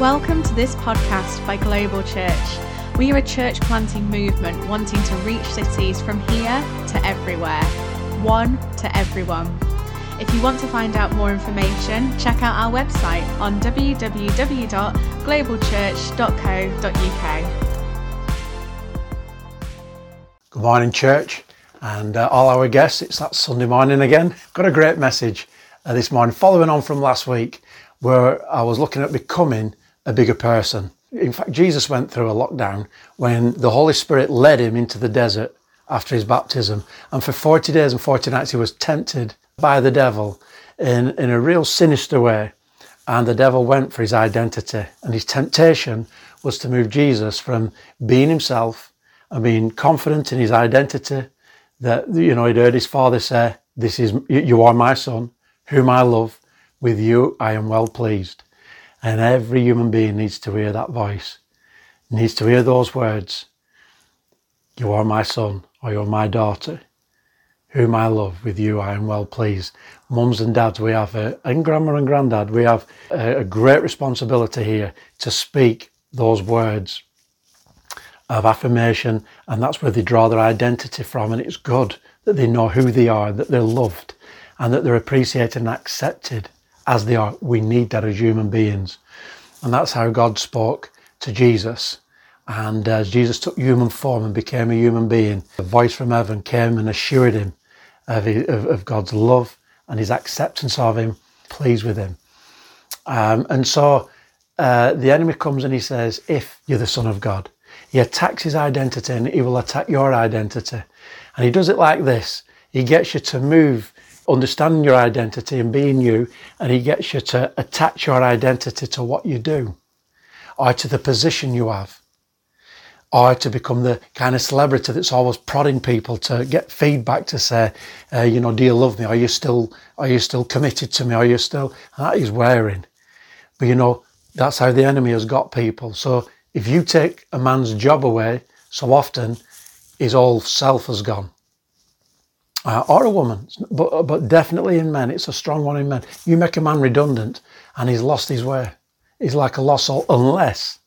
Welcome to this podcast by Global Church. We are a church planting movement wanting to reach cities from here to everywhere, one to everyone. If you want to find out more information, check out our website on www.globalchurch.co.uk. Good morning, church, and uh, all our guests. It's that Sunday morning again. Got a great message uh, this morning, following on from last week, where I was looking at becoming a bigger person. In fact, Jesus went through a lockdown when the Holy Spirit led him into the desert after his baptism. And for 40 days and 40 nights, he was tempted by the devil in, in a real sinister way. And the devil went for his identity. And his temptation was to move Jesus from being himself and being confident in his identity that, you know, he'd heard his father say, This is, you are my son, whom I love. With you I am well pleased. And every human being needs to hear that voice, needs to hear those words. You are my son, or you're my daughter, whom I love. With you I am well pleased. Mums and dads, we have, a, and grandma and granddad, we have a, a great responsibility here to speak those words of affirmation, and that's where they draw their identity from. And it's good that they know who they are, that they're loved, and that they're appreciated and accepted as they are. We need that as human beings. And that's how God spoke to Jesus. And as Jesus took human form and became a human being, a voice from heaven came and assured him of, of, of God's love and his acceptance of him, pleased with him. Um, and so uh, the enemy comes and he says, If you're the Son of God, he attacks his identity and he will attack your identity. And he does it like this he gets you to move understanding your identity and being you, and he gets you to attach your identity to what you do, or to the position you have, or to become the kind of celebrity that's always prodding people to get feedback to say, uh, you know, do you love me? Are you still, are you still committed to me? Are you still? that is wearing. But you know, that's how the enemy has got people. So if you take a man's job away, so often his whole self has gone uh, or a woman, but, but definitely in men, it's a strong one in men. You make a man redundant and he's lost his way. He's like a lost soul unless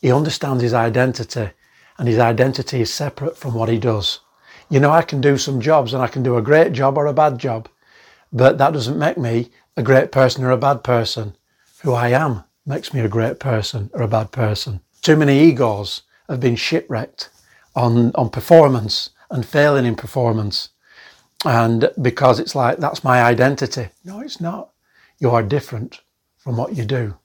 he understands his identity and his identity is separate from what he does. You know, I can do some jobs and I can do a great job or a bad job, but that doesn't make me a great person or a bad person. Who I am makes me a great person or a bad person. Too many egos have been shipwrecked on, on performance and failing in performance and because it's like that's my identity. No it's not. You are different from what you do.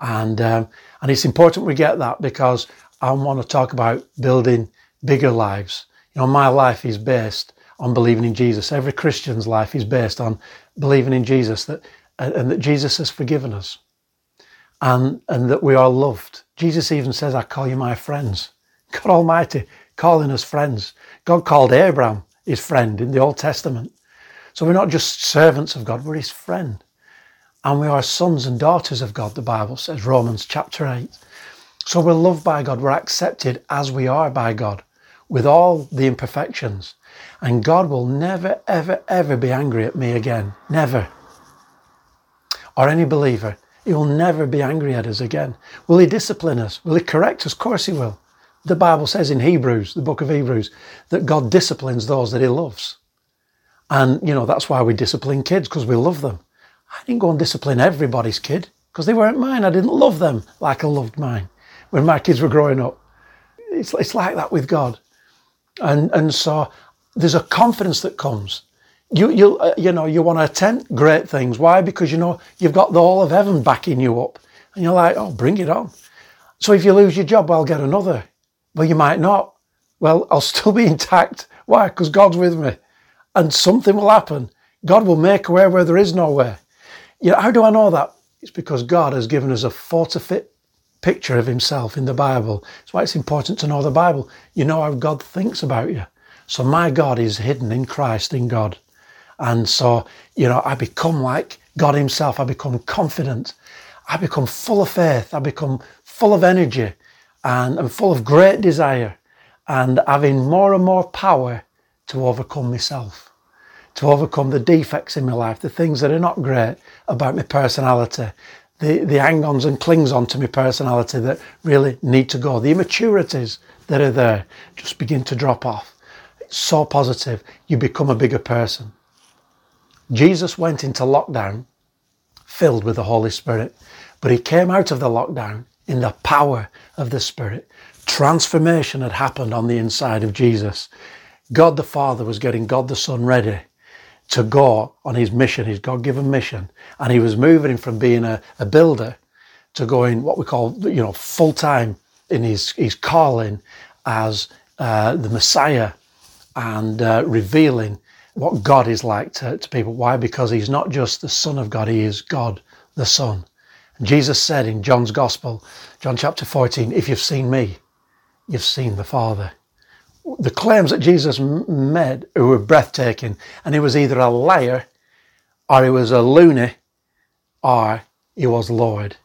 And um, and it's important we get that because i want to talk about building bigger lives. You know my life is based on believing in jesus. Every christian's life is based on believing in jesus that and that jesus has forgiven us and and that we are loved. Jesus even says i call you my friends. God almighty calling us friends. God called abraham his friend in the Old Testament. So we're not just servants of God, we're his friend. And we are sons and daughters of God, the Bible says, Romans chapter 8. So we're loved by God, we're accepted as we are by God, with all the imperfections. And God will never, ever, ever be angry at me again. Never. Or any believer. He will never be angry at us again. Will he discipline us? Will he correct us? Of course he will. The Bible says in Hebrews, the book of Hebrews, that God disciplines those that he loves. And, you know, that's why we discipline kids, because we love them. I didn't go and discipline everybody's kid, because they weren't mine. I didn't love them like I loved mine when my kids were growing up. It's, it's like that with God. And, and so there's a confidence that comes. You, you, uh, you know, you want to attempt great things. Why? Because, you know, you've got the whole of heaven backing you up. And you're like, oh, bring it on. So if you lose your job, I'll get another. Well, you might not. Well, I'll still be intact. Why? Because God's with me. And something will happen. God will make a way where there is no way. You know, how do I know that? It's because God has given us a fortified picture of himself in the Bible. That's why it's important to know the Bible. You know how God thinks about you. So my God is hidden in Christ, in God. And so, you know, I become like God himself. I become confident. I become full of faith. I become full of energy and I'm full of great desire and having more and more power to overcome myself, to overcome the defects in my life, the things that are not great about my personality, the, the hang ons and clings on to my personality that really need to go. The immaturities that are there just begin to drop off. It's so positive. You become a bigger person. Jesus went into lockdown filled with the Holy Spirit, but he came out of the lockdown in the power of the Spirit. Transformation had happened on the inside of Jesus. God the Father was getting God the Son ready to go on his mission, his God given mission. And he was moving him from being a, a builder to going what we call, you know, full time in his, his calling as uh, the Messiah and uh, revealing what God is like to, to people. Why? Because he's not just the Son of God, he is God the Son. Jesus said in John's Gospel, John chapter 14, if you've seen me, you've seen the Father the claims that Jesus made were breathtaking, and he was either a liar, or he was a loony, or he was Lord,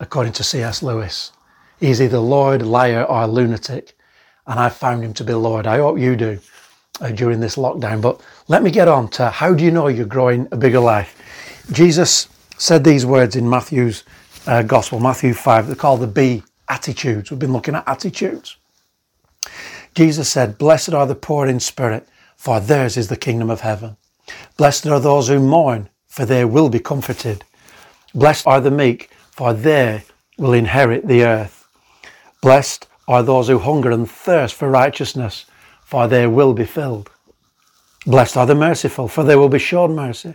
according to C.S. Lewis. He's either Lord, liar, or lunatic, and I found him to be Lord. I hope you do uh, during this lockdown. But let me get on to how do you know you're growing a bigger life? Jesus said these words in Matthew's uh, Gospel, Matthew 5. They're called the B attitudes. We've been looking at attitudes. Jesus said, Blessed are the poor in spirit, for theirs is the kingdom of heaven. Blessed are those who mourn, for they will be comforted. Blessed are the meek, for they will inherit the earth. Blessed are those who hunger and thirst for righteousness, for they will be filled. Blessed are the merciful, for they will be shown mercy.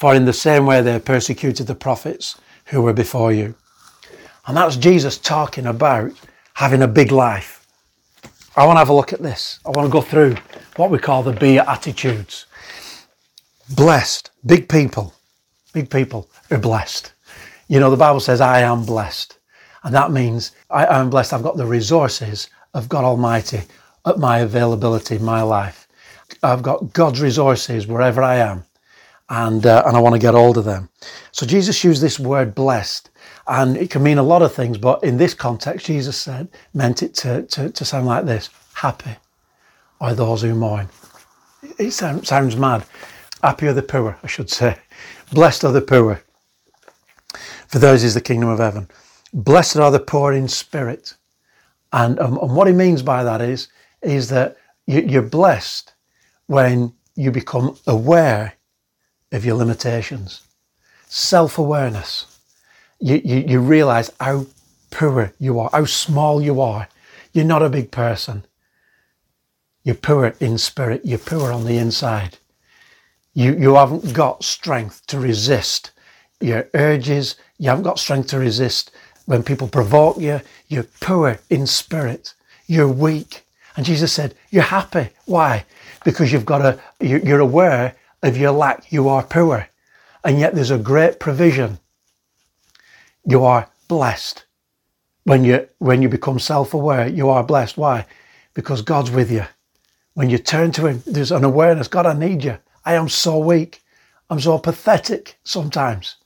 For in the same way they persecuted the prophets who were before you. And that's Jesus talking about having a big life I want to have a look at this. I want to go through what we call the B attitudes. Blessed, big people, big people are blessed. You know, the Bible says, I am blessed. And that means I am blessed. I've got the resources of God Almighty at my availability in my life. I've got God's resources wherever I am. And, uh, and I want to get hold of them. So Jesus used this word blessed and it can mean a lot of things, but in this context, Jesus said, meant it to, to, to sound like this Happy are those who mourn. It sound, sounds mad. Happy are the poor, I should say. Blessed are the poor, for those is the kingdom of heaven. Blessed are the poor in spirit. And, um, and what he means by that is, is that you, you're blessed when you become aware of your limitations. Self awareness you, you, you realize how poor you are, how small you are. You're not a big person. You're poor in spirit. You're poor on the inside. You, you haven't got strength to resist your urges. You haven't got strength to resist when people provoke you. You're poor in spirit. You're weak. And Jesus said, you're happy. Why? Because you've got a, you're aware of your lack. You are poor. And yet there's a great provision you are blessed. When you, when you become self aware, you are blessed. Why? Because God's with you. When you turn to Him, there's an awareness God, I need you. I am so weak. I'm so pathetic sometimes.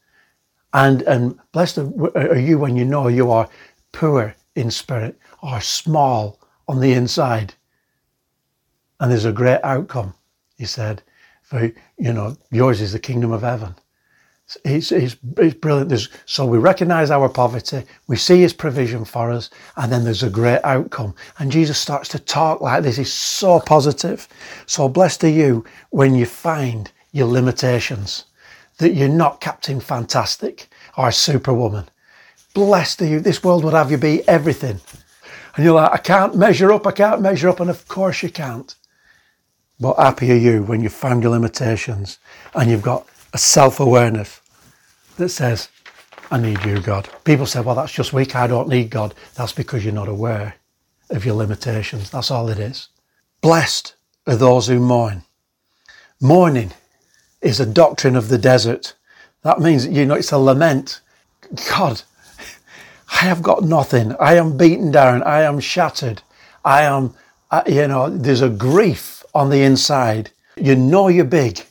And, and blessed are you when you know you are poor in spirit or small on the inside. And there's a great outcome, he said, for, you know, yours is the kingdom of heaven. He's, he's, he's brilliant. There's, so we recognize our poverty, we see his provision for us, and then there's a great outcome. And Jesus starts to talk like this. He's so positive. So blessed are you when you find your limitations, that you're not Captain Fantastic or Superwoman. Blessed are you. This world would have you be everything. And you're like, I can't measure up, I can't measure up. And of course you can't. But happy are you when you've found your limitations and you've got a self awareness that says, I need you, God. People say, well, that's just weak. I don't need God. That's because you're not aware of your limitations. That's all it is. Blessed are those who mourn. Mourning is a doctrine of the desert. That means, you know, it's a lament. God, I have got nothing. I am beaten down. I am shattered. I am, uh, you know, there's a grief on the inside. You know you're big.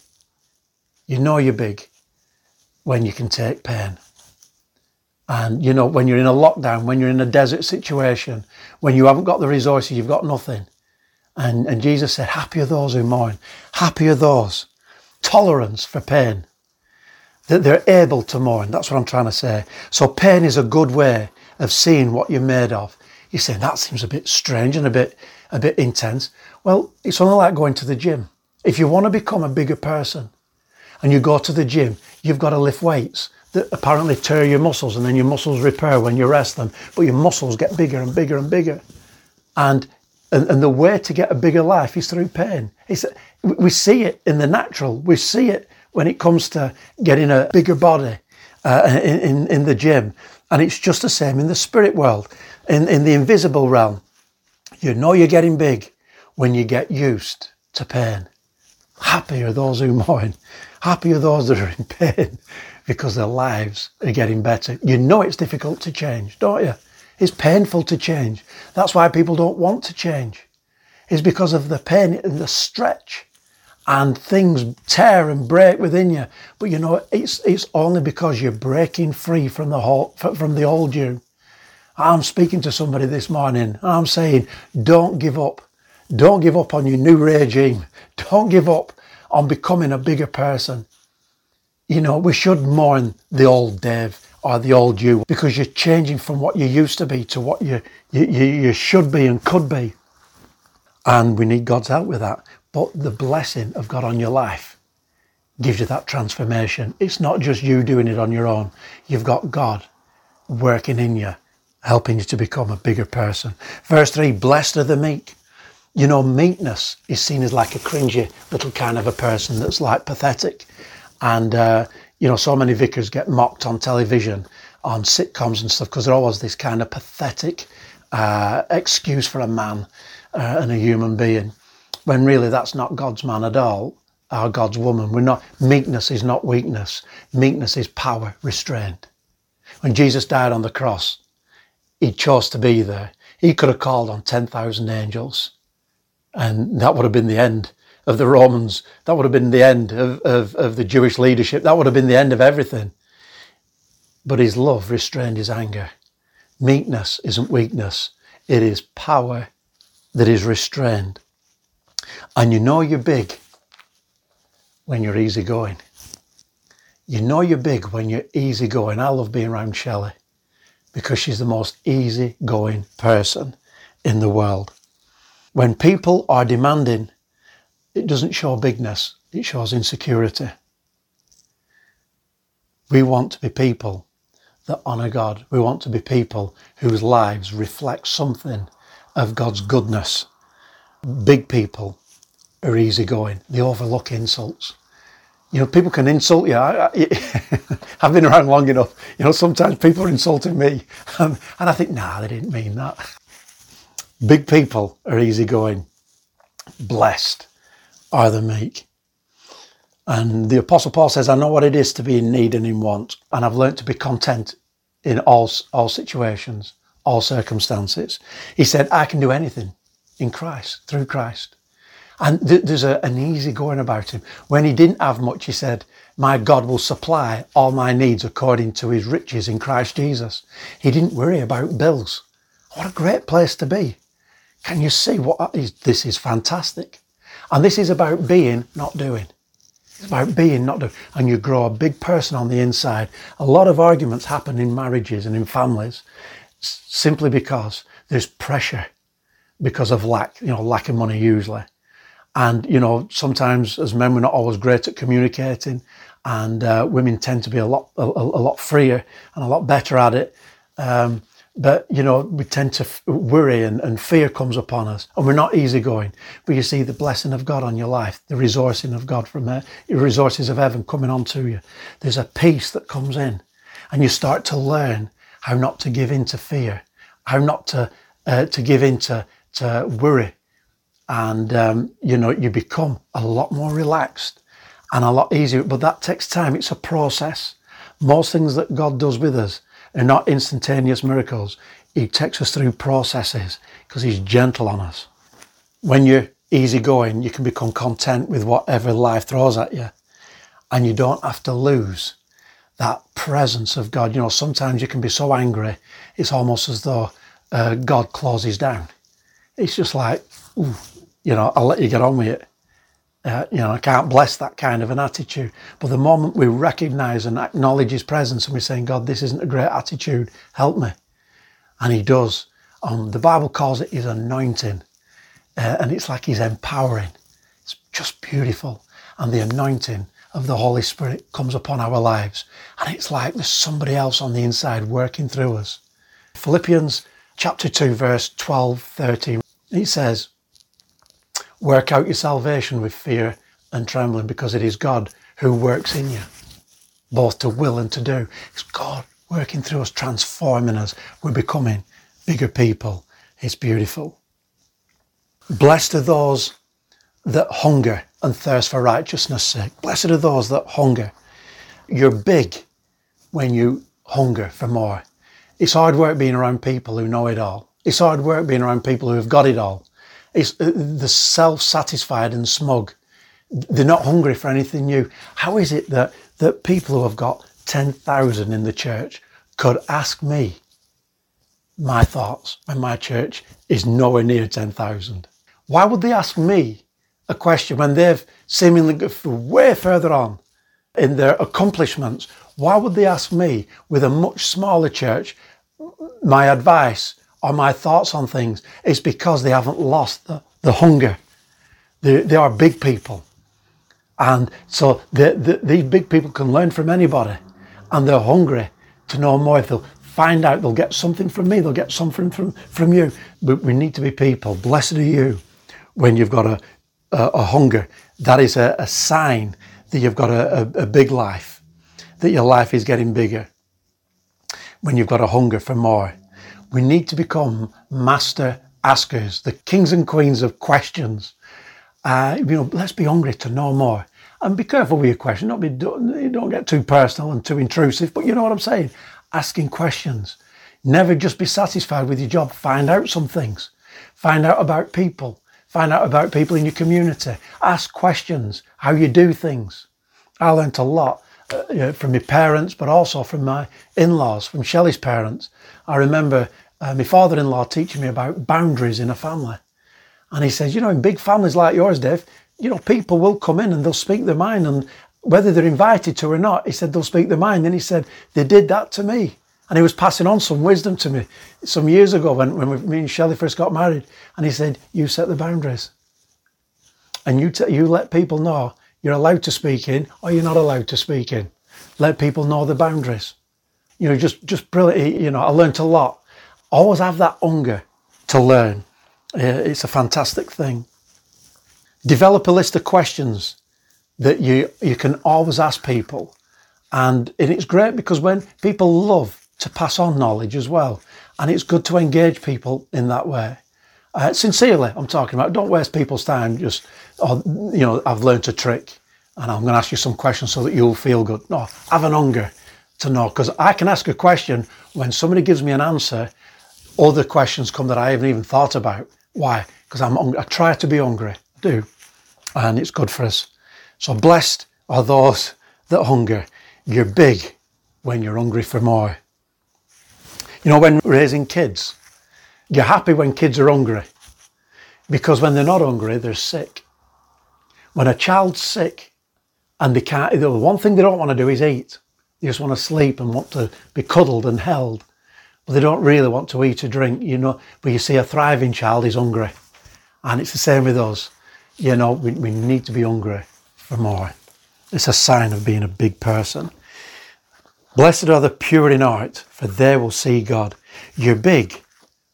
You know you're big when you can take pain. And, you know, when you're in a lockdown, when you're in a desert situation, when you haven't got the resources, you've got nothing. And, and Jesus said, Happy are those who mourn. Happy are those. Tolerance for pain. That they're able to mourn. That's what I'm trying to say. So pain is a good way of seeing what you're made of. You're saying that seems a bit strange and a bit a bit intense. Well, it's only like going to the gym. If you want to become a bigger person and you go to the gym, you've got to lift weights that apparently tear your muscles and then your muscles repair when you rest them, but your muscles get bigger and bigger and bigger. And and, and the way to get a bigger life is through pain. It's, we see it in the natural. We see it when it comes to getting a bigger body uh, in, in, in the gym. And it's just the same in the spirit world, in, in the invisible realm. You know you're getting big when you get used to pain. Happy are those who mourn. Happy are those that are in pain because their lives are getting better. You know it's difficult to change, don't you? It's painful to change. That's why people don't want to change. It's because of the pain and the stretch and things tear and break within you. But you know, it's, it's only because you're breaking free from the whole, from the old you. I'm speaking to somebody this morning and I'm saying, don't give up. Don't give up on your new regime. Don't give up on becoming a bigger person. You know, we should mourn the old Dave or the old you because you're changing from what you used to be to what you, you, you should be and could be. And we need God's help with that. But the blessing of God on your life gives you that transformation. It's not just you doing it on your own. You've got God working in you, helping you to become a bigger person. Verse 3 Blessed are the meek. You know, meekness is seen as like a cringy little kind of a person that's like pathetic. And uh, you know, so many vicars get mocked on television, on sitcoms and stuff, because they're always this kind of pathetic uh, excuse for a man uh, and a human being, when really that's not God's man at all, or God's woman. We're not, meekness is not weakness. Meekness is power restraint. When Jesus died on the cross, he chose to be there. He could have called on 10,000 angels, and that would have been the end of the Romans. That would have been the end of, of, of the Jewish leadership. That would have been the end of everything. But his love restrained his anger. Meekness isn't weakness, it is power that is restrained. And you know you're big when you're easygoing. You know you're big when you're easygoing. I love being around Shelley because she's the most easygoing person in the world. When people are demanding it doesn't show bigness, it shows insecurity. We want to be people that honour God. We want to be people whose lives reflect something of God's goodness. Big people are easygoing, they overlook insults. You know, people can insult you. I, have been around long enough. You know, sometimes people are insulting me, and, and I think, nah, they didn't mean that. Big people are easygoing, blessed are the meek. And the Apostle Paul says, I know what it is to be in need and in want, and I've learnt to be content in all, all situations, all circumstances. He said, I can do anything in Christ, through Christ. And th- there's a, an easy going about him. When he didn't have much, he said, My God will supply all my needs according to his riches in Christ Jesus. He didn't worry about bills. What a great place to be. Can you see what is, this is fantastic? And this is about being, not doing. It's about being, not doing. And you grow a big person on the inside. A lot of arguments happen in marriages and in families simply because there's pressure because of lack, you know, lack of money usually. And, you know, sometimes as men, we're not always great at communicating and uh, women tend to be a lot, a, a, lot freer and a lot better at it. Um, but, you know, we tend to f- worry and, and fear comes upon us and we're not easygoing. But you see the blessing of God on your life, the resourcing of God from the resources of heaven coming onto you. There's a peace that comes in and you start to learn how not to give in to fear, how not to, uh, to give in to, to worry. And, um, you know, you become a lot more relaxed and a lot easier. But that takes time. It's a process. Most things that God does with us They're not instantaneous miracles. He takes us through processes because he's gentle on us. When you're easygoing, you can become content with whatever life throws at you. And you don't have to lose that presence of God. You know, sometimes you can be so angry, it's almost as though uh, God closes down. It's just like, you know, I'll let you get on with it. Uh, you know, I can't bless that kind of an attitude. But the moment we recognize and acknowledge His presence and we're saying, God, this isn't a great attitude, help me. And He does. Um, the Bible calls it His anointing. Uh, and it's like He's empowering. It's just beautiful. And the anointing of the Holy Spirit comes upon our lives. And it's like there's somebody else on the inside working through us. Philippians chapter 2, verse 12, 13, it says, Work out your salvation with fear and trembling because it is God who works in you, both to will and to do. It's God working through us, transforming us. We're becoming bigger people. It's beautiful. Blessed are those that hunger and thirst for righteousness' sake. Blessed are those that hunger. You're big when you hunger for more. It's hard work being around people who know it all. It's hard work being around people who have got it all. It's uh, the self-satisfied and smug. They're not hungry for anything new. How is it that, that people who have got 10,000 in the church could ask me my thoughts when my church is nowhere near 10,000? Why would they ask me a question when they've seemingly way further on in their accomplishments? Why would they ask me with a much smaller church my advice or my thoughts on things? It's because they haven't lost the, the hunger. They, they are big people. And so the, the, these big people can learn from anybody and they're hungry to know more. If they'll find out, they'll get something from me, they'll get something from, from you. But we need to be people. Blessed are you when you've got a, a, a hunger. That is a, a, sign that you've got a, a big life, that your life is getting bigger. When you've got a hunger for more, we need to become master askers, the kings and queens of questions. Uh, you know, let's be hungry to know more. And be careful with your question. Don't be don't get too personal and too intrusive. But you know what I'm saying? Asking questions. Never just be satisfied with your job. Find out some things. Find out about people. Find out about people in your community. Ask questions, how you do things. I learnt a lot uh, from my parents, but also from my in-laws, from Shelley's parents. I remember uh, my father-in-law teaching me about boundaries in a family. And he says, you know, in big families like yours, Dave, you know, people will come in and they'll speak their mind and whether they're invited to or not, he said, they'll speak their mind. And he said, they did that to me. And he was passing on some wisdom to me some years ago when, when we, me and Shelley first got married. And he said, You set the boundaries. And you, t- you let people know you're allowed to speak in or you're not allowed to speak in. Let people know the boundaries. You know, just, just brilliant. You know, I learned a lot. Always have that hunger to learn. Uh, it's a fantastic thing. Develop a list of questions that you, you can always ask people. And, and it's great because when people love to pass on knowledge as well. And it's good to engage people in that way. Uh, sincerely, I'm talking about. Don't waste people's time. Just, oh, you know, I've learned a trick and I'm going to ask you some questions so that you'll feel good. No, have an hunger to know because I can ask a question when somebody gives me an answer. Other questions come that I haven't even thought about. Why? Because I'm I try to be hungry. I do, and it's good for us. So blessed are those that hunger. You're big when you're hungry for more. You know, when raising kids, you're happy when kids are hungry because when they're not hungry, they're sick. When a child's sick and they can't, the one thing they don't want to do is eat. They just want to sleep and want to be cuddled and held. But they don't really want to eat or drink, you know. But you see, a thriving child is hungry. And it's the same with us. You know, we, we need to be hungry for more. It's a sign of being a big person. Blessed are the pure in heart, for they will see God. You're big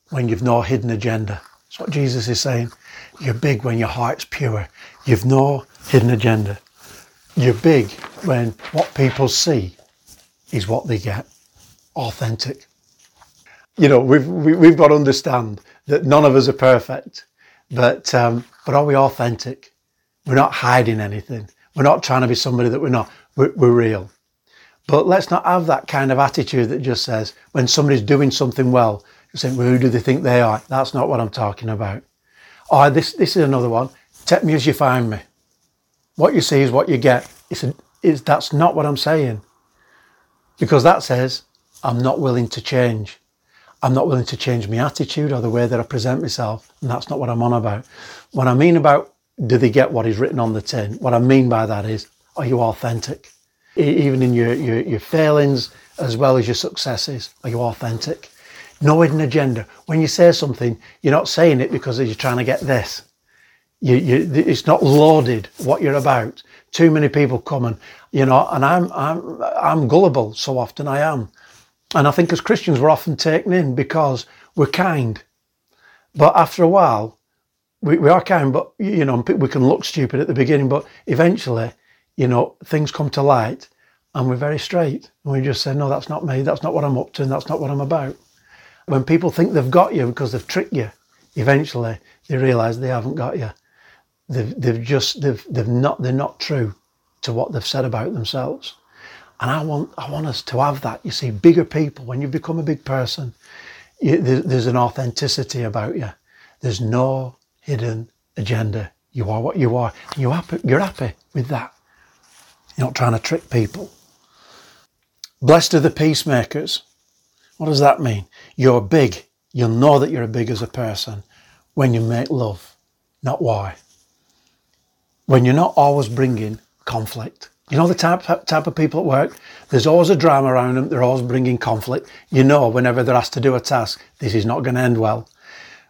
when you've no hidden agenda. That's what Jesus is saying. You're big when your heart's pure. You've no hidden agenda. You're big when what people see is what they get. Authentic. You know, we've, we, have got to understand that none of us are perfect, but, um, but are we authentic? We're not hiding anything. We're not trying to be somebody that we're not. We're, we're real. But let's not have that kind of attitude that just says, when somebody's doing something well, you're saying, well, who do they think they are? That's not what I'm talking about. Or this, this is another one. Take me as you find me. What you see is what you get. It's, a, it's that's not what I'm saying. Because that says, I'm not willing to change. I'm not willing to change my attitude or the way that I present myself. And that's not what I'm on about. What I mean about do they get what is written on the tin? What I mean by that is, are you authentic? Even in your, your, your failings as well as your successes, are you authentic? No hidden agenda. When you say something, you're not saying it because you're trying to get this. You, you, it's not loaded what you're about. Too many people come and, you know, and I'm, I'm, I'm gullible. So often I am. And I think as Christians, we're often taken in because we're kind. But after a while, we, we are kind, but, you know, we can look stupid at the beginning, but eventually, you know, things come to light and we're very straight. And we just say, no, that's not me. That's not what I'm up to. And that's not what I'm about. When people think they've got you because they've tricked you, eventually they realize they haven't got you. They've, they've just, they've, they've not, they're not true to what they've said about themselves. And I want, I want us to have that. You see, bigger people, when you become a big person, you, there's an authenticity about you. There's no hidden agenda. You are what you are. And you're happy, you're happy with that. You're not trying to trick people. Blessed are the peacemakers. What does that mean? You're big. You'll know that you're big as a person when you make love, not why. When you're not always bringing conflict. You know the type, type of people at work? There's always a drama around them. They're always bringing conflict. You know, whenever they're asked to do a task, this is not going to end well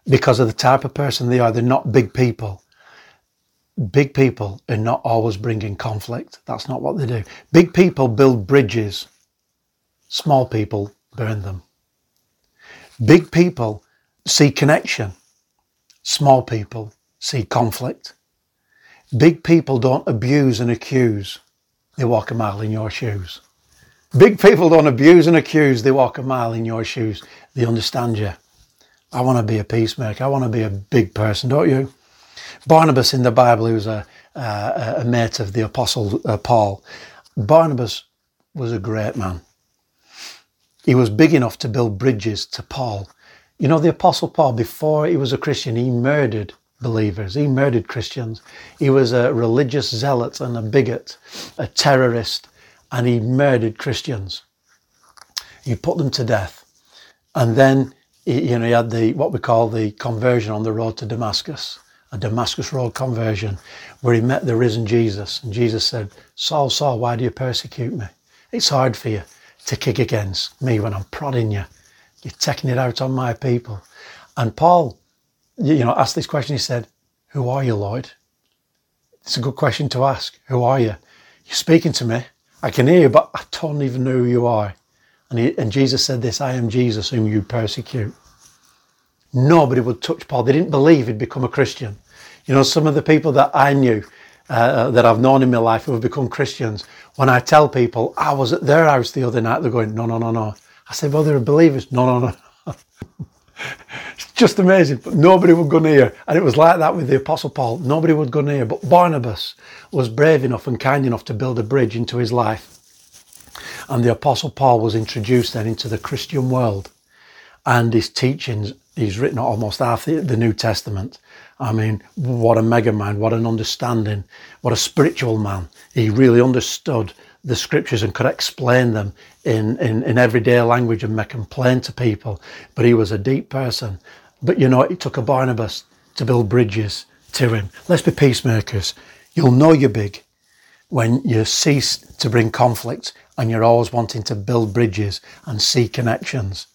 because of the type of person they are. They're not big people. Big people are not always bringing conflict. That's not what they do. Big people build bridges. Small people burn them. Big people see connection. Small people see conflict. Big people don't abuse and accuse. They walk a mile in your shoes. Big people don't abuse and accuse. They walk a mile in your shoes. They understand you. I want to be a peacemaker. I want to be a big person, don't you? Barnabas in the Bible, he was a, a, a mate of the Apostle uh, Paul. Barnabas was a great man. He was big enough to build bridges to Paul. You know, the Apostle Paul, before he was a Christian, he murdered believers. He murdered Christians. He was a religious zealot and a bigot, a terrorist, and he murdered Christians. He put them to death. And then he, you know, he had the what we call the conversion on the road to Damascus, a Damascus Road conversion, where he met the risen Jesus. And Jesus said, Saul, Saul, why do you persecute me? It's hard for you to kick against me when I'm prodding you. You're taking it out on my people. And Paul you know, asked this question. He said, Who are you, Lord? It's a good question to ask. Who are you? You're speaking to me. I can hear you, but I don't even know who you are. And, he, and Jesus said this I am Jesus whom you persecute. Nobody would touch Paul. They didn't believe he'd become a Christian. You know, some of the people that I knew, uh, that I've known in my life who have become Christians, when I tell people I was at their house the other night, they're going, No, no, no, no. I said, Well, they're believers. No, no, no. just amazing. But nobody would go near. And it was like that with the Apostle Paul. Nobody would go near. But Barnabas was brave enough and kind enough to build a bridge into his life. And the Apostle Paul was introduced then into the Christian world. And his teachings, he's written almost half the, the New Testament. I mean, what a mega mind, what an understanding, what a spiritual man. He really understood the scriptures and could explain them in, in, in everyday language and make them plain to people. But he was a deep person. But you know, it took a Barnabas to build bridges to him. Let's be peacemakers. You'll know you're big when you cease to bring conflict and you're always wanting to build bridges and see connections.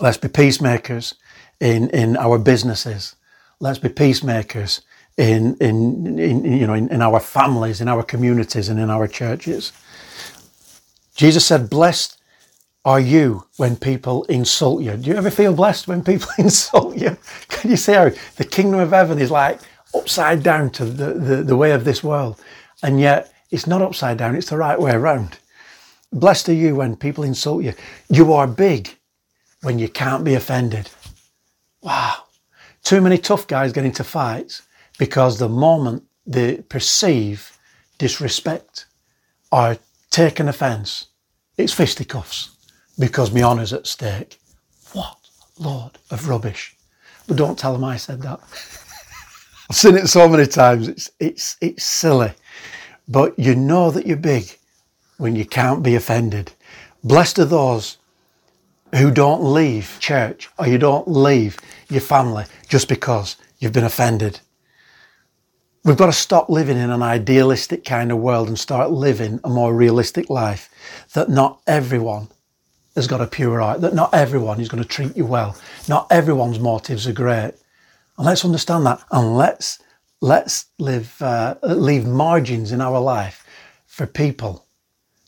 Let's be peacemakers in, in our businesses. Let's be peacemakers in, in, in you know, in, in our families, in our communities, and in our churches. Jesus said, Blessed are you when people insult you? Do you ever feel blessed when people insult you? Can you see how the kingdom of heaven is like upside down to the, the, the way of this world? And yet it's not upside down, it's the right way around. Blessed are you when people insult you. You are big when you can't be offended. Wow. Too many tough guys get into fights because the moment they perceive disrespect or take an offence, it's fisticuffs because my honour's at stake. What load of rubbish. But don't tell them I said that. I've seen it so many times, it's, it's, it's silly. But you know that you're big when you can't be offended. Blessed are those who don't leave church or you don't leave your family just because you've been offended. We've got to stop living in an idealistic kind of world and start living a more realistic life that not everyone has got a pure heart, that not everyone is going to treat you well. Not everyone's motives are great. And let's understand that and let's, let's live, uh, leave margins in our life for people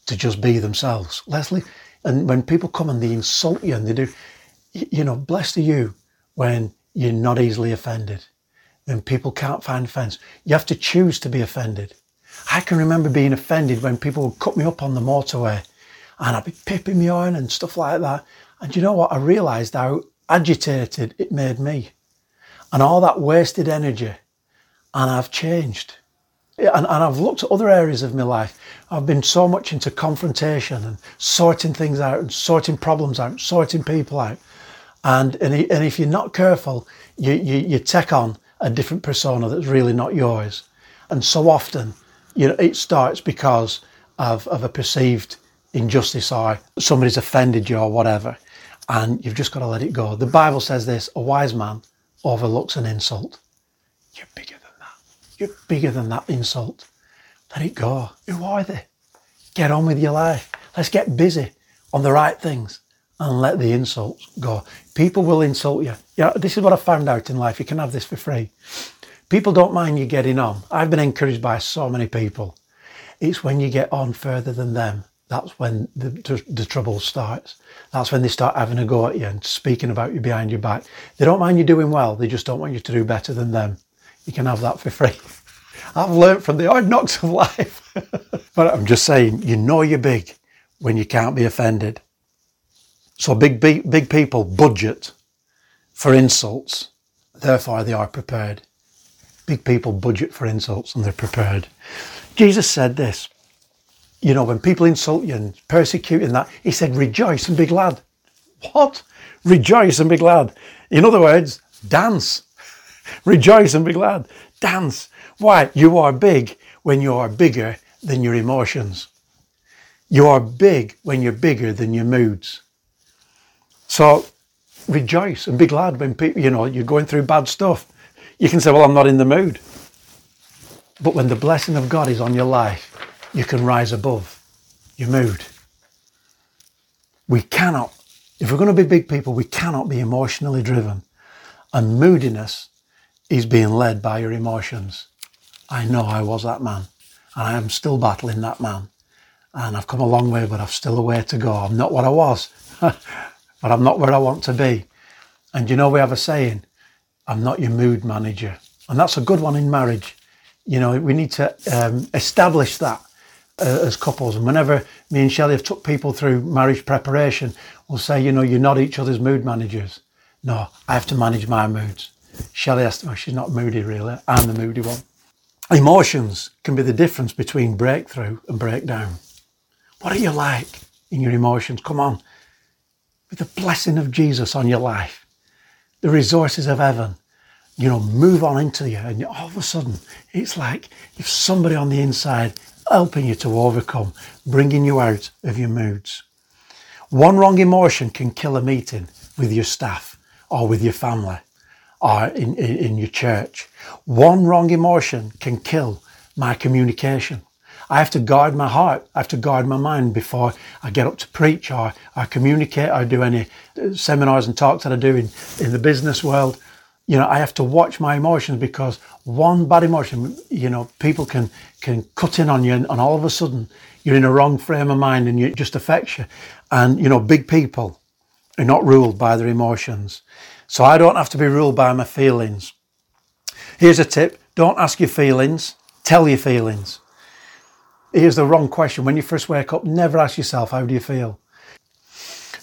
to just be themselves. Let's leave, and when people come and they insult you and they do, you know, bless are you when you're not easily offended. When people can't find offence. You have to choose to be offended. I can remember being offended when people would cut me up on the motorway and I'd be pipping me on and stuff like that. And you know what? I realised how agitated it made me and all that wasted energy. And I've changed. And, and I've looked at other areas of my life. I've been so much into confrontation and sorting things out and sorting problems out, sorting people out. And, and, and if you're not careful, you, you, you take on a different persona that's really not yours. And so often, you know, it starts because of, of a perceived injustice or somebody's offended you or whatever. And you've just got to let it go. The Bible says this a wise man overlooks an insult. You're bigger than that. You're bigger than that insult. Let it go. Who are they? Get on with your life. Let's get busy on the right things and let the insults go. People will insult you. Yeah, this is what I found out in life. You can have this for free. People don't mind you getting on. I've been encouraged by so many people. It's when you get on further than them that's when the, the, the, trouble starts. That's when they start having a go at you and speaking about you behind your back. They don't mind you doing well, they just don't want you to do better than them. You can have that for free. I've learnt from the hard knocks of life. but I'm just saying, you know you're big when you can't be offended. So big, big, big people budget for insults, therefore they are prepared. Big people budget for insults and they're prepared. Jesus said this you know, when people insult you and persecute and that, he said, rejoice and be glad. What? Rejoice and be glad. In other words, dance. rejoice and be glad. Dance. Why? You are big when you are bigger than your emotions. You are big when you're bigger than your moods. So rejoice and be glad when people, you know, you're going through bad stuff. You can say, well, I'm not in the mood. But when the blessing of God is on your life, you can rise above your mood. We cannot, if we're going to be big people, we cannot be emotionally driven. And moodiness is being led by your emotions. I know I was that man, and I am still battling that man. And I've come a long way, but I've still a way to go. I'm not what I was, but I'm not where I want to be. And you know, we have a saying, I'm not your mood manager. And that's a good one in marriage. You know, we need to um, establish that uh, as couples. And whenever me and Shelley have took people through marriage preparation, we'll say, you know, you're not each other's mood managers. No, I have to manage my moods. Shelley has to, well, she's not moody really. I'm the moody one. Emotions can be the difference between breakthrough and breakdown. What are you like in your emotions? Come on. With the blessing of Jesus on your life, the resources of heaven, you know, move on into you. And all of a sudden, it's like if somebody on the inside helping you to overcome, bringing you out of your moods. One wrong emotion can kill a meeting with your staff or with your family or in, in, in your church. One wrong emotion can kill my communication. I have to guard my heart. I have to guard my mind before I get up to preach or I communicate or do any uh, seminars and talks that I do in, in the business world you know, I have to watch my emotions because one bad emotion, you know, people can can cut in on you, and, and all of a sudden you're in a wrong frame of mind, and it just affects you. And you know, big people are not ruled by their emotions, so I don't have to be ruled by my feelings. Here's a tip: don't ask your feelings, tell your feelings. Here's the wrong question: when you first wake up, never ask yourself, "How do you feel?"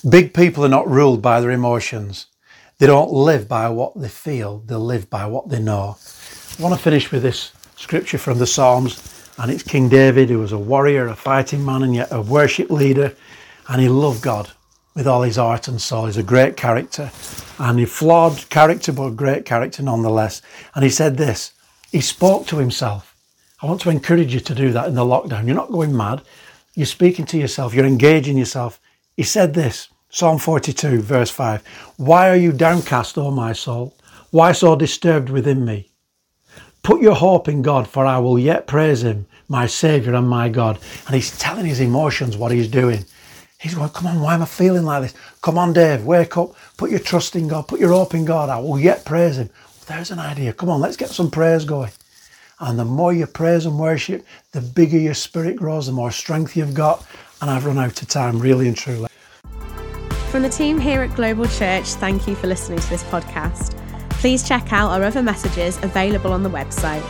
Big people are not ruled by their emotions. They don't live by what they feel, they live by what they know. I want to finish with this scripture from the Psalms. And it's King David, who was a warrior, a fighting man, and yet a worship leader. And he loved God with all his heart and soul. He's a great character. And a flawed character, but a great character nonetheless. And he said this he spoke to himself. I want to encourage you to do that in the lockdown. You're not going mad. You're speaking to yourself. You're engaging yourself. He said this Psalm 42, verse 5 Why are you downcast, O my soul? Why so disturbed within me? Put your hope in God, for I will yet praise him, my Saviour and my God. And he's telling his emotions what he's doing. He's going, Come on, why am I feeling like this? Come on, Dave, wake up. Put your trust in God. Put your hope in God. I will yet praise him. There's an idea. Come on, let's get some praise going. And the more you praise and worship, the bigger your spirit grows, the more strength you've got. And I've run out of time, really and truly. From the team here at Global Church, thank you for listening to this podcast. Please check out our other messages available on the website